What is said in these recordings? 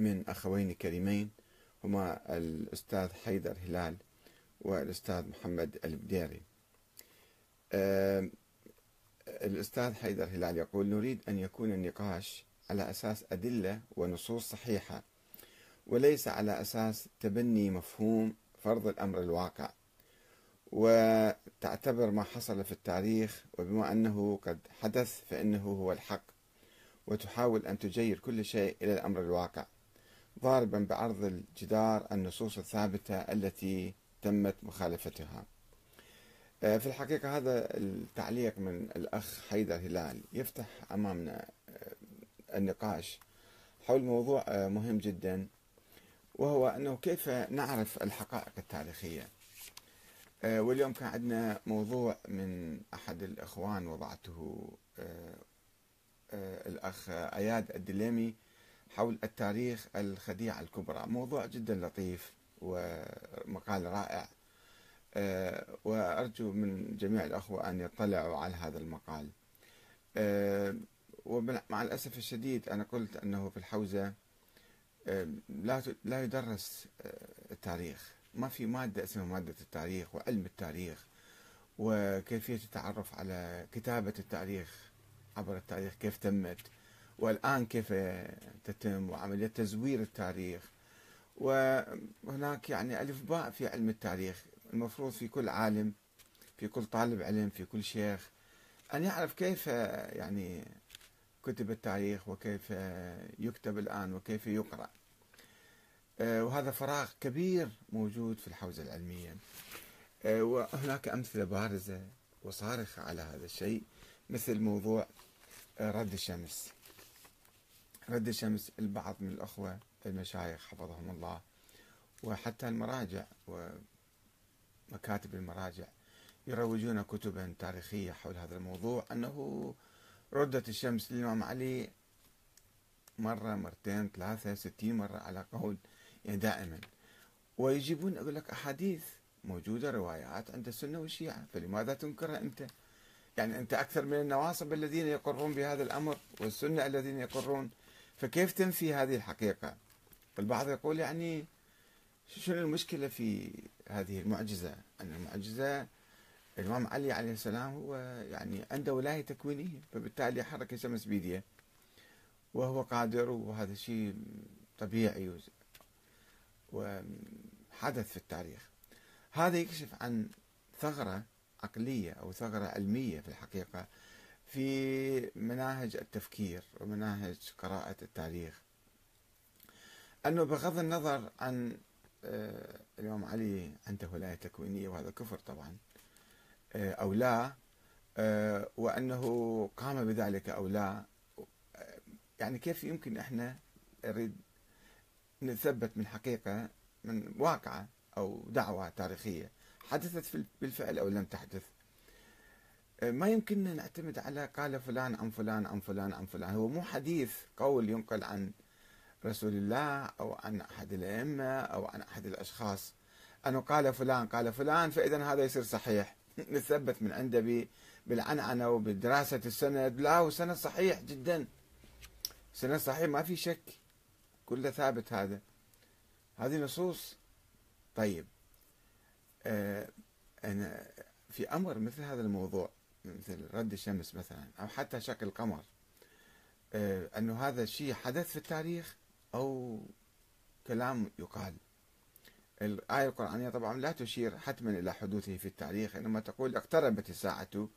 من أخوين كريمين هما الأستاذ حيدر هلال والأستاذ محمد البديري. الأستاذ حيدر هلال يقول نريد أن يكون النقاش على أساس أدلة ونصوص صحيحة وليس على أساس تبني مفهوم فرض الأمر الواقع وتعتبر ما حصل في التاريخ وبما أنه قد حدث فإنه هو الحق وتحاول أن تجير كل شيء إلى الأمر الواقع. ضاربا بعرض الجدار النصوص الثابتة التي تمت مخالفتها. آه، في الحقيقة هذا التعليق من الأخ حيدر هلال يفتح أمامنا آه، النقاش حول موضوع آه، مهم جدا وهو أنه كيف نعرف الحقائق التاريخية. واليوم كان عندنا موضوع من أحد الإخوان وضعته الأخ أياد الدليمي حول التاريخ الخديعة الكبرى. موضوع جدا لطيف ومقال رائع. آه، وأرجو من جميع الأخوة أن يطلعوا على هذا المقال. آه، ومع الأسف الشديد أنا قلت أنه في الحوزة آه، لا لا يدرس التاريخ. ما في مادة اسمها مادة التاريخ وعلم التاريخ وكيفية التعرف على كتابة التاريخ عبر التاريخ كيف تمت. والآن كيف تتم وعملية تزوير التاريخ؟ وهناك يعني ألف باء في علم التاريخ المفروض في كل عالم في كل طالب علم في كل شيخ. أن يعرف كيف يعني كتب التاريخ وكيف يكتب الآن وكيف يقرأ. آه، وهذا فراغ كبير موجود في الحوزة العلمية. آه، وهناك أمثلة بارزة وصارخة على هذا الشيء مثل موضوع آه، رد الشمس. رد الشمس البعض من الأخوة المشايخ حفظهم الله. وحتى المراجع ومكاتب المراجع يروجون كتبا تاريخية حول هذا الموضوع. أنه ردت الشمس للإمام علي مرة مرتين ثلاثة ستين مرة على قول يعني دائما. ويجيبون أقول لك أحاديث موجودة روايات عند السنة والشيعة. فلماذا تنكرها أنت؟ يعني أنت أكثر من النواصب الذين يقرون بهذا الأمر والسنة الذين يقرون فكيف تنفي هذه الحقيقة؟ البعض يقول يعني شنو المشكلة في هذه المعجزة؟ أن المعجزة الإمام علي عليه السلام هو يعني عنده ولاية تكوينية فبالتالي حرك الشمس بيديه وهو قادر وهذا شيء طبيعي وحدث في التاريخ. هذا يكشف عن ثغرة عقلية أو ثغرة علمية في الحقيقة. في مناهج التفكير ومناهج قراءة التاريخ. أنه بغض النظر عن آه، الإمام علي عنده ولاية تكوينية وهذا كفر طبعا آه، أو لا آه، وأنه قام بذلك أو لا يعني كيف يمكن إحنا نريد نثبت من حقيقة من واقعة أو دعوة تاريخية حدثت بالفعل أو لم تحدث؟ ما يمكننا نعتمد على قال فلان عن فلان عن فلان عن فلان. هو مو حديث قول ينقل عن رسول الله أو عن أحد الأئمة أو عن أحد الأشخاص. أنه قال فلان قال فلان فإذا هذا يصير صحيح. نثبت من عنده بالعنعنة وبدراسة السند. لا هو سند صحيح جدا. سند صحيح ما في شك. كله ثابت هذا. هذه نصوص. طيب. آه أنا في أمر مثل هذا الموضوع. مثل رد الشمس مثلا أو حتى شكل القمر. آه أنه هذا الشيء حدث في التاريخ أو كلام يقال. الآية القرآنية طبعا لا تشير حتما إلى حدوثه في التاريخ إنما تقول اقتربت الساعة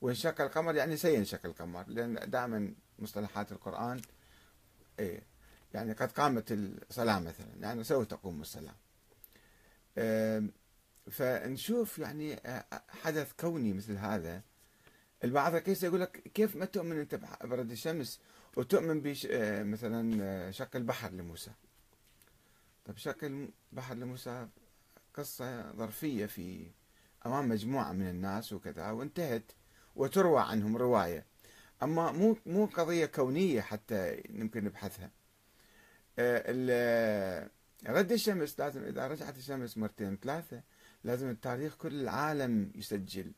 وانشق القمر يعني سينشق القمر لأن دائما مصطلحات القرآن إيه يعني قد قامت الصلاة مثلا يعني سوف تقوم الصلاة. فنشوف يعني آه، حدث كوني مثل هذا البعض كيس يقول لك كيف ما تؤمن أنت ببرد الشمس وتؤمن بش آه، مثلا آه، شق البحر لموسى. طيب شق البحر لموسى قصة ظرفية في أمام مجموعة من الناس وكذا وانتهت وتروى عنهم رواية. أما مو مو قضية كونية حتى يمكن نبحثها. آه، رد الشمس لازم إذا رجعت الشمس مرتين ثلاثة لازم التاريخ كل العالم يسجل.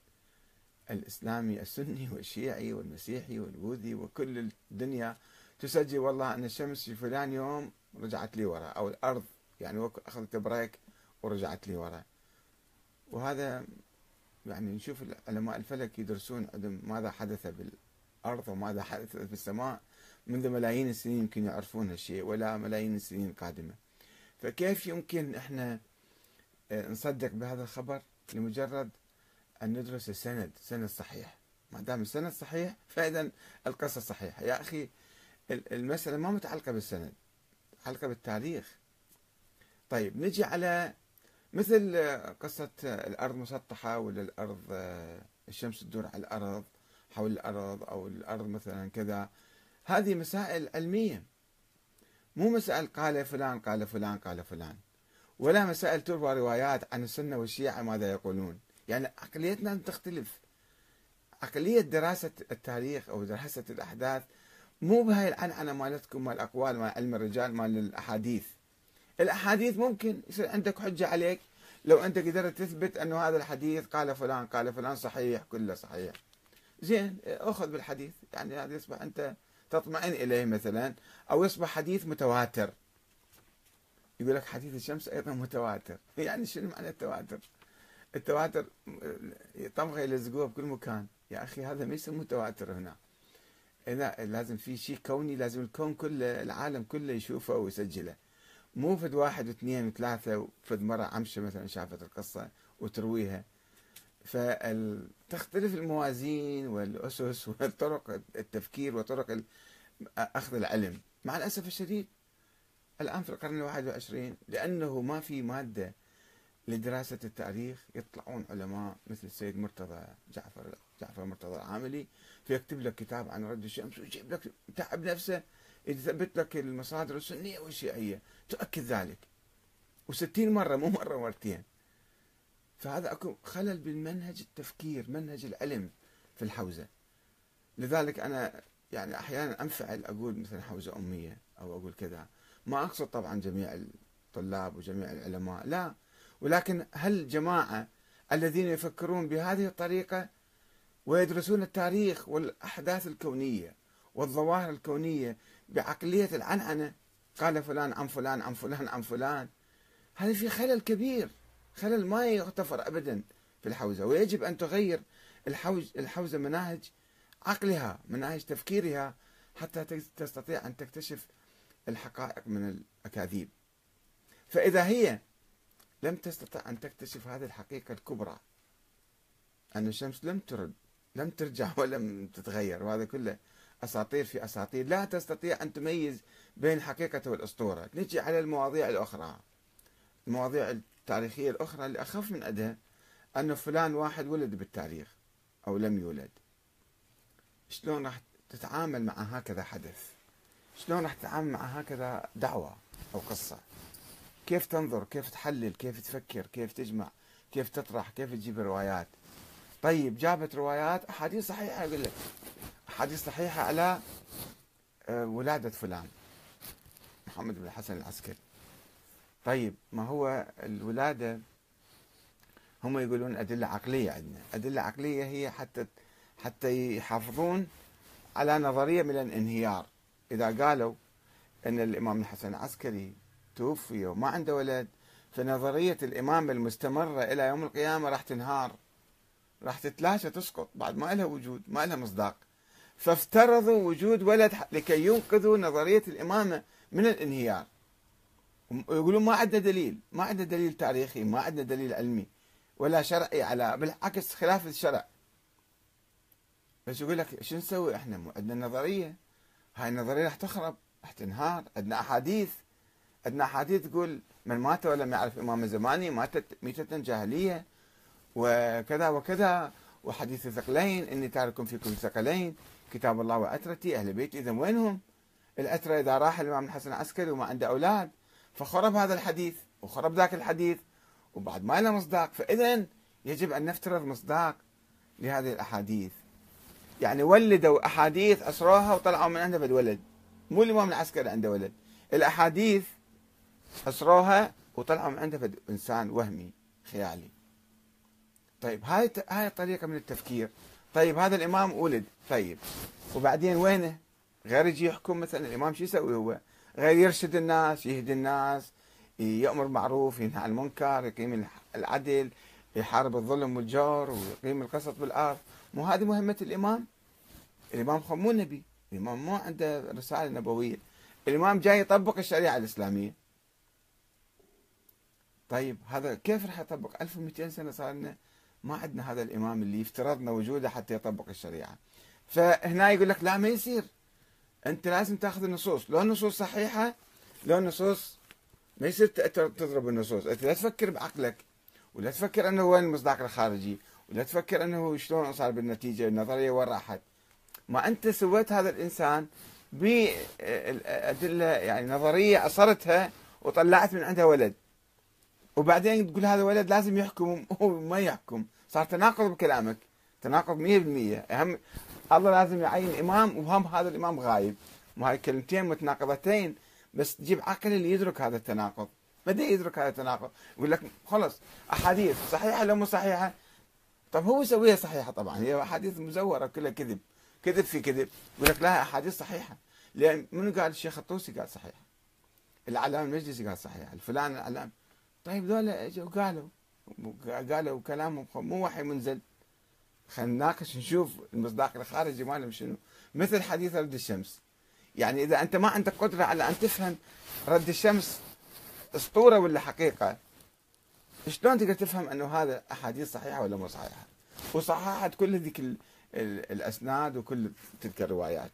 الإسلامي السني والشيعي والمسيحي والبوذي وكل الدنيا تسجل والله أن الشمس في فلان يوم رجعت لي ورا أو الأرض يعني أخذت بريك ورجعت لي ورا وهذا يعني نشوف علماء الفلك يدرسون ماذا حدث بالأرض وماذا حدث في السماء منذ ملايين السنين يمكن يعرفون هالشيء ولا ملايين السنين القادمة. فكيف يمكن إحنا آه، نصدق بهذا الخبر؟ لمجرد أن ندرس السند سند صحيح. ما دام السند صحيح فإذا القصة صحيحة. يا أخي المسألة ما متعلقة بالسند متعلقة بالتاريخ. طيب نجي على مثل قصة الأرض مسطحة ولا الأرض الشمس تدور على الأرض حول الأرض أو الأرض مثلا كذا. هذه مسائل علمية. مو مسائل قال فلان قال فلان قال فلان. ولا مسائل تروى روايات عن السنة والشيعة ماذا يقولون. يعني عقليتنا تختلف. عقلية دراسة التاريخ أو دراسة الأحداث مو بهاي العنعنة مالتكم مال الأقوال مال علم الرجال مال الأحاديث. الأحاديث ممكن يصير عندك حجة عليك. لو أنت قدرت تثبت أنه هذا الحديث قال فلان قال فلان صحيح كله صحيح. زين أخذ بالحديث. يعني هذا يصبح أنت تطمئن إليه مثلا أو يصبح حديث متواتر. يقول لك حديث الشمس أيضا متواتر. يعني شنو معنى التواتر؟ التواتر طبغة يلزقوها بكل مكان. يا أخي هذا ما يسمى متواتر هنا. لا لازم في شيء كوني لازم الكون كله العالم كله يشوفه ويسجله. مو فد واحد واثنين وثلاثة وفد مرة عمشة مثلا شافت القصة وترويها. فتختلف الموازين والأسس وطرق التفكير وطرق أخذ العلم. مع الأسف الشديد الآن في القرن الواحد والعشرين لأنه ما في مادة لدراسة التاريخ يطلعون علماء مثل السيد مرتضى جعفر جعفر مرتضى العاملي فيكتب لك كتاب عن رد الشمس ويجيب لك تعب نفسه يثبت لك المصادر السنية والشيعية. تؤكد ذلك. وستين مرة مو مرة مرتين. فهذا أكو خلل بالمنهج التفكير منهج العلم في الحوزة. لذلك أنا يعني أحيانا أنفعل أقول مثلا حوزة أمية أو أقول كذا. ما أقصد طبعا جميع الطلاب وجميع العلماء لا. ولكن هل الجماعة الذين يفكرون بهذه الطريقة ويدرسون التاريخ والأحداث الكونية والظواهر الكونية بعقلية العنعنة؟ قال فلان عن فلان عن فلان عن فلان. هذا في خلل كبير خلل ما يغتفر أبدا في الحوزة. ويجب أن تغير الحوزة مناهج عقلها مناهج تفكيرها حتى تستطيع أن تكتشف الحقائق من الأكاذيب. فإذا هي لم تستطع أن تكتشف هذه الحقيقة الكبرى. أن الشمس لم ترد لم ترجع ولم تتغير وهذا كله أساطير في أساطير. لا تستطيع أن تميز بين الحقيقة والأسطورة. نجي على المواضيع الأخرى. المواضيع التاريخية الأخرى اللي أخف من أدها أن فلان واحد ولد بالتاريخ أو لم يولد. شلون راح تتعامل مع هكذا حدث؟ شلون راح تتعامل مع هكذا دعوة أو قصة؟ كيف تنظر؟ كيف تحلل؟ كيف تفكر؟ كيف تجمع؟ كيف تطرح؟ كيف تجيب روايات طيب جابت روايات أحاديث صحيحة أقول لك. أحاديث صحيحة على آه، ولادة فلان محمد بن الحسن العسكري. طيب ما هو الولادة؟ هم يقولون أدلة عقلية عندنا. أدلة عقلية هي حتى حتى يحافظون على نظرية من الانهيار. إذا قالوا أن الإمام الحسن العسكري توفي وما عنده ولد فنظرية الإمامة المستمرة إلى يوم القيامة راح تنهار راح تتلاشى تسقط بعد ما لها وجود ما لها مصداق. فافترضوا وجود ولد لكي ينقذوا نظرية الإمامة من الانهيار. ويقولون ما عندنا دليل ما عندنا دليل تاريخي ما عندنا دليل علمي ولا شرعي على بالعكس خلاف الشرع. بس يقول لك شو نسوي إحنا؟ عندنا نظرية هاي النظرية راح تخرب راح تنهار عندنا أحاديث. عندنا احاديث تقول من مات ولم يعرف إمام زماني ماتت ميتة جاهلية وكذا وكذا وحديث الثقلين إني تارك فيكم ثقلين كتاب الله وأترتي أهل بيتي اذا وينهم؟ الاترى إذا راح الإمام الحسن العسكري وما عنده أولاد فخرب هذا الحديث وخرب ذاك الحديث وبعد ما له مصداق فاذا يجب أن نفترض مصداق لهذه الأحاديث. يعني ولدوا أحاديث أسروها وطلعوا من عندها بد ولد مو الإمام العسكري عنده ولد. الأحاديث اسروها وطلعوا من عنده بد إنسان وهمي خيالي. طيب هاي هاي طريقه من التفكير. طيب هذا الإمام ولد. طيب وبعدين وينه؟ غير يجي يحكم مثلا الإمام شو يسوي هو؟ غير يرشد الناس يهدي الناس يأمر بالمعروف ينهى عن المنكر يقيم العدل يحارب الظلم والجور ويقيم القسط بالأرض. مو هذه مهمة الإمام؟ الإمام مو نبي. الإمام مو عنده رسالة نبوية. الإمام جاي يطبق الشريعة الإسلامية. طيب هذا كيف راح يطبق؟ 1200 سنة صار لنا ما عندنا هذا الإمام اللي افترضنا وجوده حتى يطبق الشريعة. فهنا يقول لك لا ما يصير. أنت لازم تأخذ النصوص. لو النصوص صحيحة لو النصوص ما يصير تضرب النصوص. أنت لا تفكر بعقلك ولا تفكر أنه وين المصداق الخارجي ولا تفكر أنه شلون صار بالنتيجة النظرية وين راحت. ما أنت سويت هذا الإنسان بأدلة يعني نظرية أصرتها وطلعت من عندها ولد. وبعدين تقول هذا ولد لازم يحكم وهو ما يحكم. صار تناقض بكلامك. تناقض 100% اهم الله لازم يعين امام وهم هذا الإمام غايب. ما هاي كلمتين متناقضتين. بس تجيب عقل اللي يدرك هذا التناقض. متى يدرك هذا التناقض؟ يقول لك خلص أحاديث صحيحة لو مو صحيحة؟ طب هو يسويها صحيحة طبعا. هي أحاديث مزورة كلها كذب. كذب في كذب. يقول لك لا أحاديث صحيحة. لأن منو قال؟ الشيخ الطوسي قال صحيح العلام المجلسي قال صحيح الفلان العلام طيب اجوا قالوا قالوا كلامهم مو وحي منزل. خلينا نناقش نشوف المصداق الخارجي مالهم شنو. مثل حديث رد الشمس. يعني إذا أنت ما عندك قدرة على أن تفهم رد الشمس أسطورة ولا حقيقة شلون تقدر تفهم أنه هذا أحاديث صحيحة ولا مو صحيحة؟ وصححت كل ذيك الأسناد وكل تلك الروايات.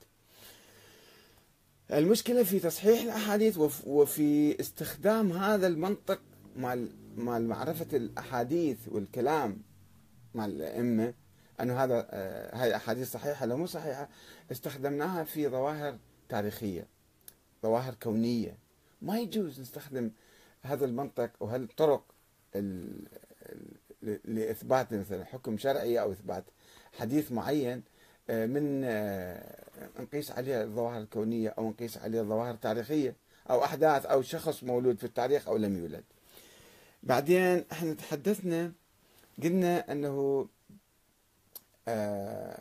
المشكلة في تصحيح الأحاديث وفي استخدام هذا المنطق مال مال معرفة الأحاديث والكلام مال الأئمة أنه هذا آه، هاي أحاديث صحيحة ولا مو صحيحة استخدمناها في ظواهر تاريخية ظواهر كونية ما يجوز نستخدم هذا المنطق وهالطرق لإثبات مثلا حكم شرعي أو إثبات حديث معين آه، من آه، نقيس عليه الظواهر الكونيه أو نقيس عليه الظواهر التاريخيه أو أحداث أو شخص مولود في التاريخ أو لم يولد. بعدين إحنا تحدثنا قلنا انه آه،